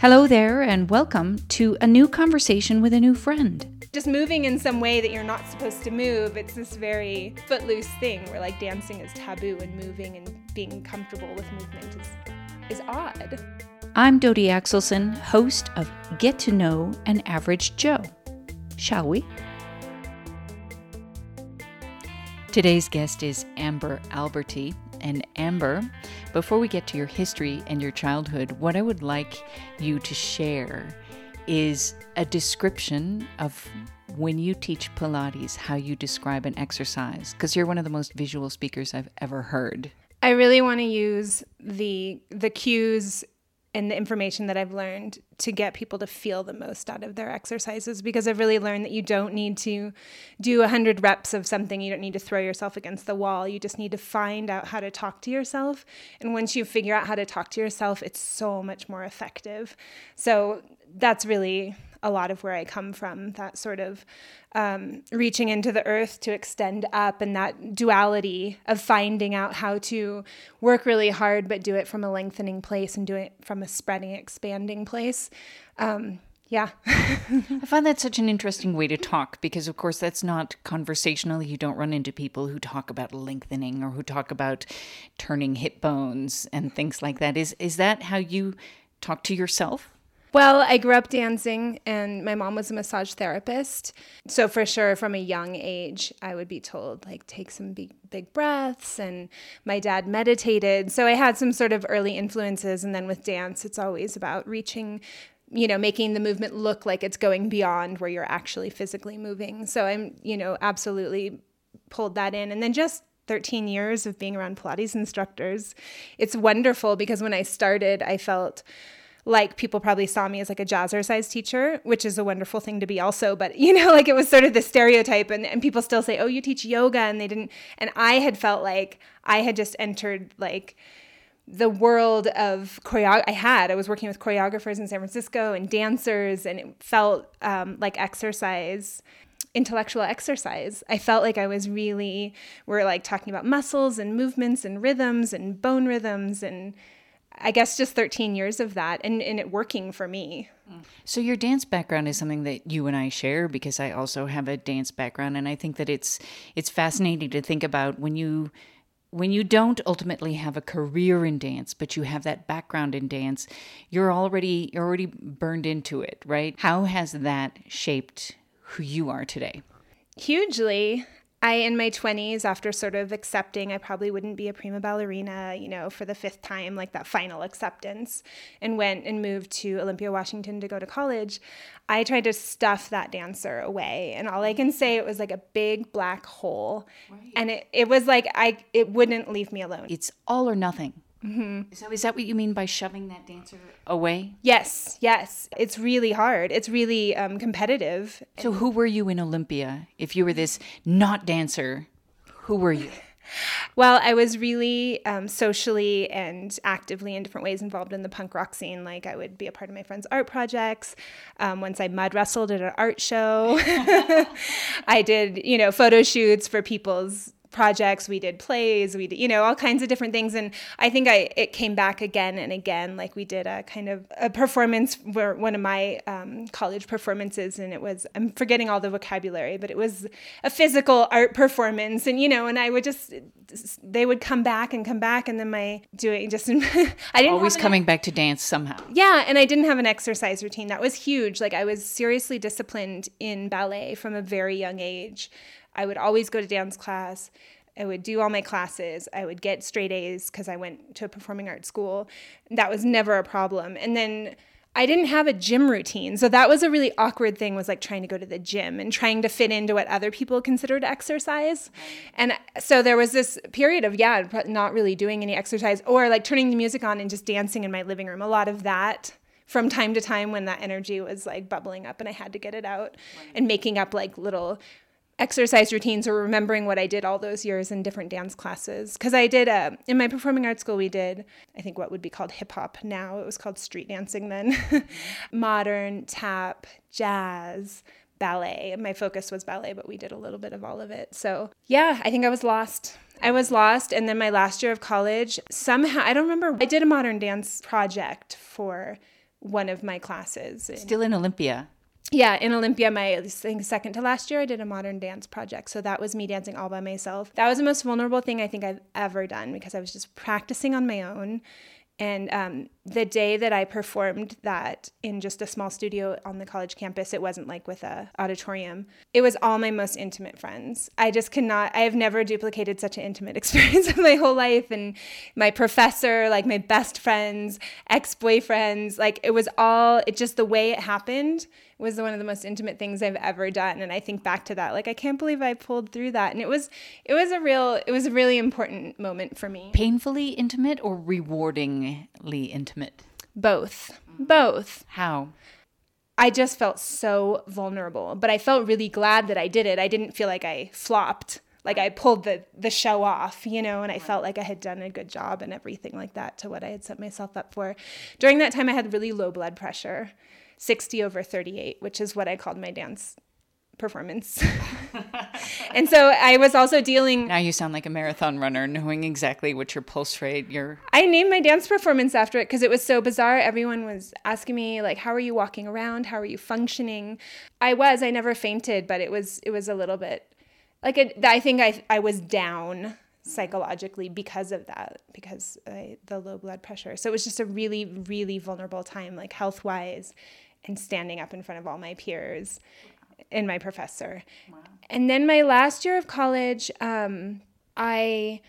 Hello there, and welcome to a new conversation with a new friend. Just moving in some way that you're not supposed to move, it's this very footloose thing where like dancing is taboo and moving and being comfortable with movement is, is odd. I'm Dodie Axelson, host of Get to Know an Average Joe. Shall we? Today's guest is Amber Alberti. And Amber, before we get to your history and your childhood, what I would like you to share is a description of when you teach Pilates, how you describe an exercise, because you're one of the most visual speakers I've ever heard. I really want to use the the cues and the information that I've learned to get people to feel the most out of their exercises because I've really learned that you don't need to do 100 reps of something. You don't need to throw yourself against the wall. You just need to find out how to talk to yourself. And once you figure out how to talk to yourself, it's so much more effective. So that's really a lot of where I come from, that sort of um, reaching into the earth to extend up and that duality of finding out how to work really hard but do it from a lengthening place and do it from a spreading, expanding place. Um, yeah. I find that such an interesting way to talk because, of course, that's not conversational. You don't run into people who talk about lengthening or who talk about turning hip bones and things like that. Is is that how you talk to yourself? Well, I grew up dancing and my mom was a massage therapist. So for sure from a young age, I would be told like take some big big breaths and my dad meditated. So I had some sort of early influences and then with dance, it's always about reaching you know, making the movement look like it's going beyond where you're actually physically moving. So I'm, you know, absolutely pulled that in. And then just 13 years of being around Pilates instructors, it's wonderful because when I started, I felt like people probably saw me as like a jazzercise teacher, which is a wonderful thing to be also, but you know, like it was sort of the stereotype and, and people still say, Oh, you teach yoga and they didn't and I had felt like I had just entered like the world of choreo I had. I was working with choreographers in San Francisco and dancers and it felt um, like exercise intellectual exercise. I felt like I was really, we're like talking about muscles and movements and rhythms and bone rhythms and I guess just 13 years of that and, and it working for me. So your dance background is something that you and I share because I also have a dance background and I think that it's it's fascinating to think about when you when you don't ultimately have a career in dance but you have that background in dance you're already you're already burned into it right? How has that shaped who you are today? Hugely I, in my 20s, after sort of accepting I probably wouldn't be a prima ballerina, you know, for the fifth time, like that final acceptance, and went and moved to Olympia, Washington to go to college, I tried to stuff that dancer away. And all I can say, it was like a big black hole. Right. And it, it was like I it wouldn't leave me alone. It's all or nothing. Mm-hmm. So is that what you mean by shoving that dancer away? Yes, yes. It's really hard. It's really um, competitive. So who were you in Olympia? If you were this not dancer, who were you? Well, I was really um, socially and actively in different ways involved in the punk rock scene. Like I would be a part of my friends' art projects. Um, once I mud wrestled at an art show. I did, you know, photo shoots for people's projects we did plays we did you know all kinds of different things. And i think i it came back again and again like we did a kind of a performance where one of my um, college performances and it was i'm forgetting all the vocabulary but it was a physical art performance. And you know and i would just they would come back and come back and then my doing just i didn't always coming back to dance somehow. Yeah and i didn't have an exercise routine. That was huge. Like i was seriously disciplined in ballet from a very young age I would always go to dance class. I would do all my classes. I would get straight A's because I went to a performing arts school. That was never a problem. And then I didn't have a gym routine. So that was a really awkward thing was like trying to go to the gym and trying to fit into what other people considered exercise. And so there was this period of yeah, not really doing any exercise or like turning the music on and just dancing in my living room. A lot of that from time to time when that energy was like bubbling up and I had to get it out and making up like little exercise routines or remembering what I did all those years in different dance classes. Because I did, uh, in my performing arts school, we did, I think, what would be called hip hop now. It was called street dancing then. Modern, tap, jazz, ballet. My focus was ballet, but we did a little bit of all of it. So, yeah, I think I was lost. I was lost. And then my last year of college, somehow, I don't remember, I did a modern dance project for one of my classes. Still in Olympia. Yeah, in Olympia, my I think second to last year, I did a modern dance project. So that was me dancing all by myself. That was the most vulnerable thing I think I've ever done because I was just practicing on my own and um, the day that I performed that in just a small studio on the college campus, it wasn't like with a auditorium. It was all my most intimate friends. I just cannot. I have never duplicated such an intimate experience in my whole life. And my professor, like my best friends, ex boyfriends, like it was all. It just the way it happened was one of the most intimate things I've ever done. And I think back to that, like I can't believe I pulled through that. And it was it was a real it was a really important moment for me. Painfully intimate or rewardingly intimate? Both. Mm. Both. How? I just felt so vulnerable, but I felt really glad that I did it. I didn't feel like I flopped like I pulled the the show off, you know, and I felt like I had done a good job and everything like that to what I had set myself up for. During that time I had really low blood pressure. 60 over 38, which is what I called my dance performance. and so I was also dealing. Now you sound like a marathon runner, knowing exactly what your pulse rate, your. I named my dance performance after it because it was so bizarre. Everyone was asking me like, "How are you walking around? How are you functioning?" I was. I never fainted, but it was. It was a little bit like it, I think I I was down psychologically because of that because I, the low blood pressure so it was just a really really vulnerable time like health wise and standing up in front of all my peers and my professor. Wow. And then my last year of college, um, I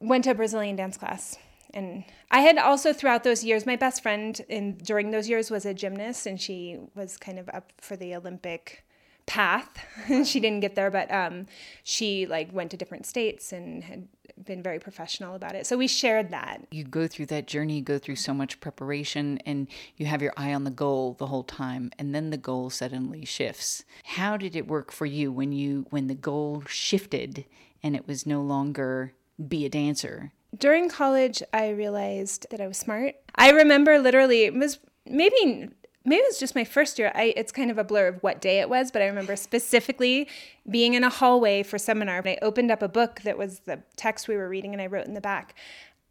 went to a Brazilian dance class. And I had also throughout those years, my best friend in during those years was a gymnast, and she was kind of up for the Olympic path. she didn't get there, but um, she like went to different states and had been very professional about it. So we shared that. You go through that journey, you go through so much preparation, and you have your eye on the goal the whole time, and then the goal suddenly shifts. How did it work for you when you when the goal shifted and it was no longer be a dancer? During college, I realized that I was smart. I remember literally it was maybe maybe it was just my first year. I, it's kind of a blur of what day it was, but I remember specifically being in a hallway for seminar. And I opened up a book that was the text we were reading, and I wrote in the back,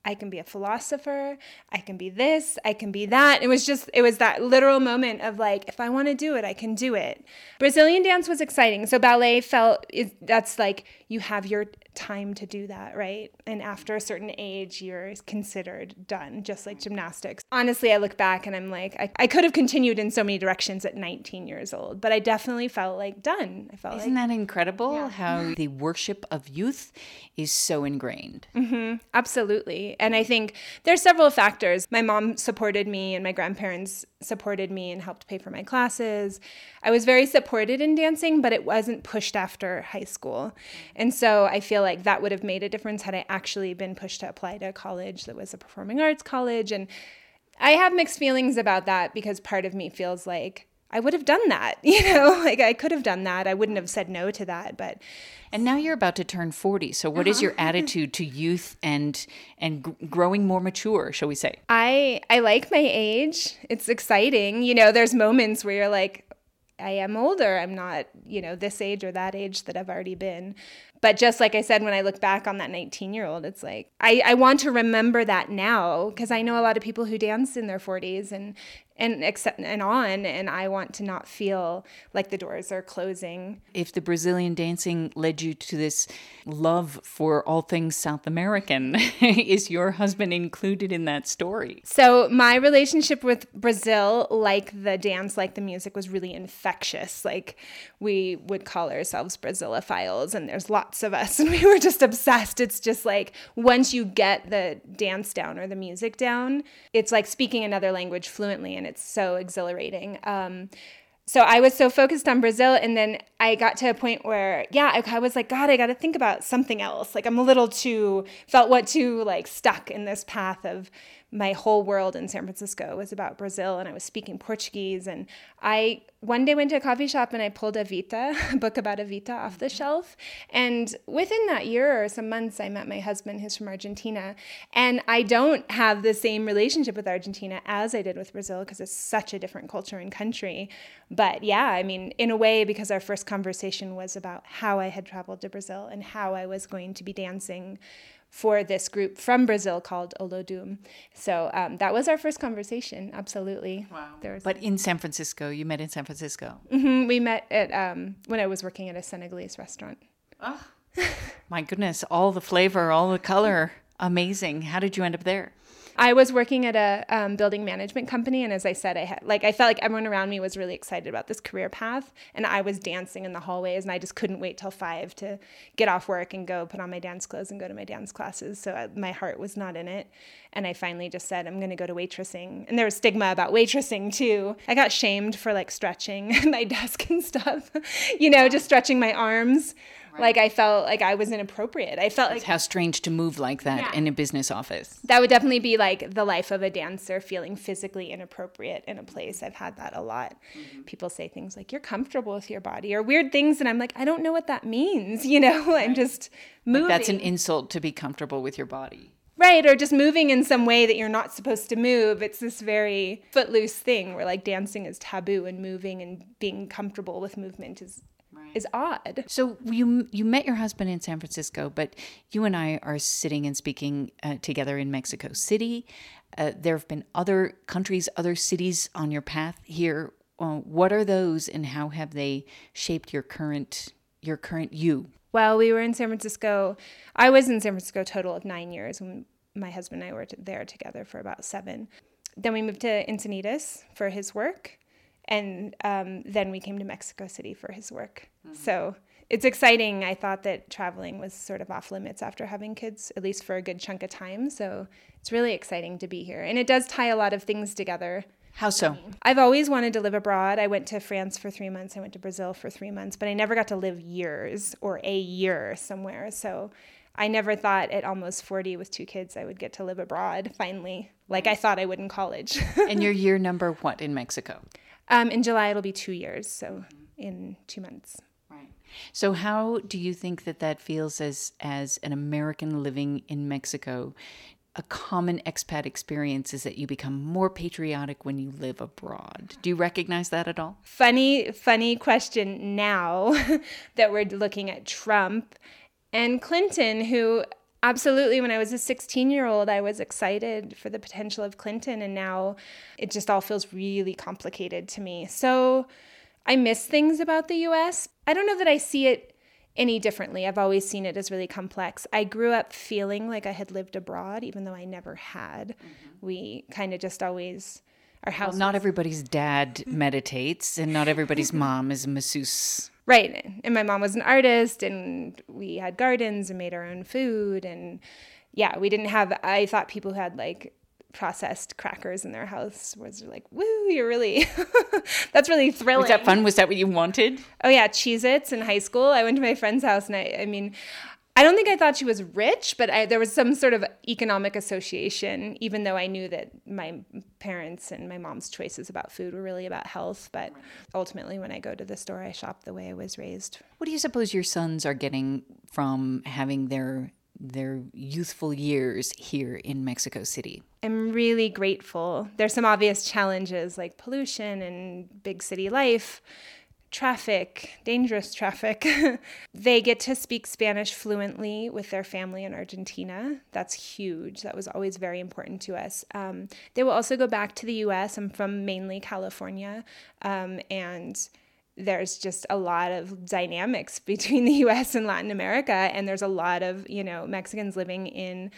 I can be a philosopher. I can be this. I can be that. It was just, it was that literal moment of like, if I want to do it, I can do it. Brazilian dance was exciting. So ballet felt, that's like, you have your time to do that, right? And after a certain age, you're considered done, just like gymnastics. Honestly, I look back and I'm like, I, I could have continued in so many directions at 19 years old, but I definitely felt like done. I felt Isn't like, that incredible yeah. how the worship of youth is so ingrained? Mm-hmm, absolutely. And I think there's several factors. My mom supported me and my grandparents supported me and helped pay for my classes. I was very supported in dancing, but it wasn't pushed after high school. And so I feel like that would have made a difference had I actually been pushed to apply to a college that was a performing arts college. And I have mixed feelings about that because part of me feels like I would have done that, you know, like I could have done that. I wouldn't have said no to that, but and now you're about to turn 40. So what uh-huh. is your attitude to youth and and g- growing more mature, shall we say? I I like my age. It's exciting. You know, there's moments where you're like I am older. I'm not, you know, this age or that age that I've already been. But just like I said, when I look back on that 19 year old, it's like, I, I want to remember that now because I know a lot of people who dance in their 40s and, and accept and on and i want to not feel like the doors are closing. If the brazilian dancing led you to this love for all things south american is your husband included in that story? So my relationship with brazil like the dance like the music was really infectious. Like we would call ourselves brazilophiles and there's lots of us and we were just obsessed it's just like once you get the dance down or the music down it's like speaking another language fluently and it's so exhilarating. Um, so I was so focused on Brazil, and then I got to a point where, yeah, I, I was like, God, I got to think about something else. Like I'm a little too felt what too like stuck in this path of my whole world in San Francisco was about Brazil, and I was speaking Portuguese. And I one day went to a coffee shop and I pulled Evita, a book about Evita, off the shelf. And within that year or some months, I met my husband, who's from Argentina. And I don't have the same relationship with Argentina as I did with Brazil because it's such a different culture and country. But yeah, I mean, in a way, because our first conversation was about how I had traveled to Brazil and how I was going to be dancing for this group from Brazil called Olodum. So um, that was our first conversation. Absolutely. Wow. Was, but in San Francisco, you met in San Francisco. Mm-hmm. We met at um, when I was working at a Senegalese restaurant. Oh, my goodness! All the flavor, all the color, amazing. How did you end up there? I was working at a um, building management company, and as I said, I had like I felt like everyone around me was really excited about this career path, and I was dancing in the hallways, and I just couldn't wait till five to get off work and go put on my dance clothes and go to my dance classes. So I, my heart was not in it, and I finally just said I'm going to go to waitressing, and there was stigma about waitressing too. I got shamed for like stretching my desk and stuff, you know, just stretching my arms. Right. Like I felt like I was inappropriate. I felt That's like how strange to move like that yeah. in a business office. That would definitely be like the life of a dancer, feeling physically inappropriate in a place. I've had that a lot. Mm-hmm. People say things like "you're comfortable with your body" or weird things, and I'm like, I don't know what that means. You know, right. I'm just moving. Like that's an insult to be comfortable with your body. Right, or just moving in some way that you're not supposed to move. It's this very footloose thing where like dancing is taboo and moving and being comfortable with movement is is odd. So you you met your husband in San Francisco, but you and I are sitting and speaking uh, together in Mexico City. Uh, there have been other countries, other cities on your path here. Uh, what are those, and how have they shaped your current your current you? Well, we were in San Francisco. I was in San Francisco a total of nine years. When my husband and I were there together for about seven. Then we moved to Encinitas for his work and um, then we came to Mexico City for his work. Mm-hmm. So it's exciting. I thought that traveling was sort of off limits after having kids, at least for a good chunk of time. So it's really exciting to be here. And it does tie a lot of things together. How so? I've always wanted to live abroad. I went to France for three months. I went to Brazil for three months, but I never got to live years or a year somewhere. So I never thought at almost 40 with two kids I would get to live abroad finally, like I thought I would in college. and your year number what in Mexico? Um, in July, it'll be two years, so in two months. Right. So, how do you think that that feels as as an American living in Mexico? A common expat experience is that you become more patriotic when you live abroad. Do you recognize that at all? Funny, funny question now that we're looking at Trump and Clinton, who Absolutely. When I was a 16 year old, I was excited for the potential of Clinton, and now it just all feels really complicated to me. So I miss things about the US. I don't know that I see it any differently. I've always seen it as really complex. I grew up feeling like I had lived abroad, even though I never had. Mm-hmm. We kind of just always. Our house. Well, not everybody's dad meditates, and not everybody's mom is a masseuse. Right. And my mom was an artist and we had gardens and made our own food and yeah, we didn't have I thought people who had like processed crackers in their house was like, woo, you're really that's really thrilling. Was that fun? Was that what you wanted? Oh yeah, Cheez Its in high school. I went to my friend's house and I I mean I don't think I thought she was rich, but I, there was some sort of economic association, even though I knew that my parents and my mom's choices about food were really about health. But ultimately, when I go to the store, I shop the way I was raised. What do you suppose your sons are getting from having their their youthful years here in Mexico City? I'm really grateful. There's some obvious challenges like pollution and big city life traffic, dangerous traffic. they get to speak Spanish fluently with their family in Argentina. That's huge. That was always very important to us. Um, they will also go back to the US. I'm from mainly California. Um, and there's just a lot of dynamics between the US and Latin America. And there's a lot of, you know, Mexicans living in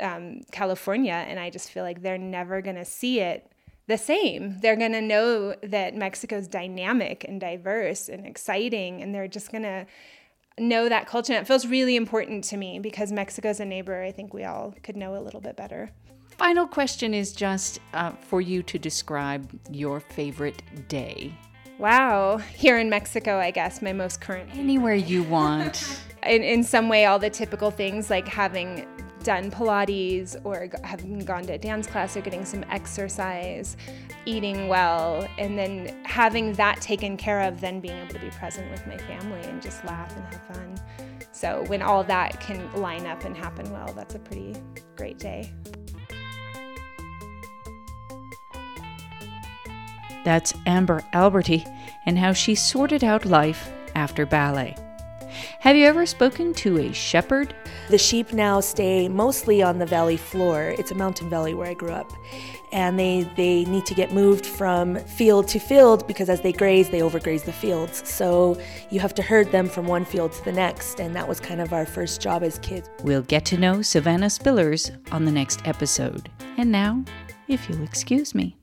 um, California. And I just feel like they're never going to see it the same. They're going to know that Mexico's dynamic and diverse and exciting, and they're just going to know that culture. And it feels really important to me because Mexico's a neighbor I think we all could know a little bit better. Final question is just uh, for you to describe your favorite day. Wow. Here in Mexico, I guess, my most current. Anywhere you want. in, in some way, all the typical things like having done Pilates or having gone to a dance class or getting some exercise, eating well, and then having that taken care of, then being able to be present with my family and just laugh and have fun. So when all that can line up and happen well, that's a pretty great day. That's Amber Alberti and how she sorted out life after ballet. Have you ever spoken to a shepherd The sheep now stay mostly on the valley floor. It's a mountain valley where I grew up. And they, they need to get moved from field to field because as they graze, they overgraze the fields. So you have to herd them from one field to the next. And that was kind of our first job as kids. We'll get to know Savannah Spillers on the next episode. And now, if you'll excuse me.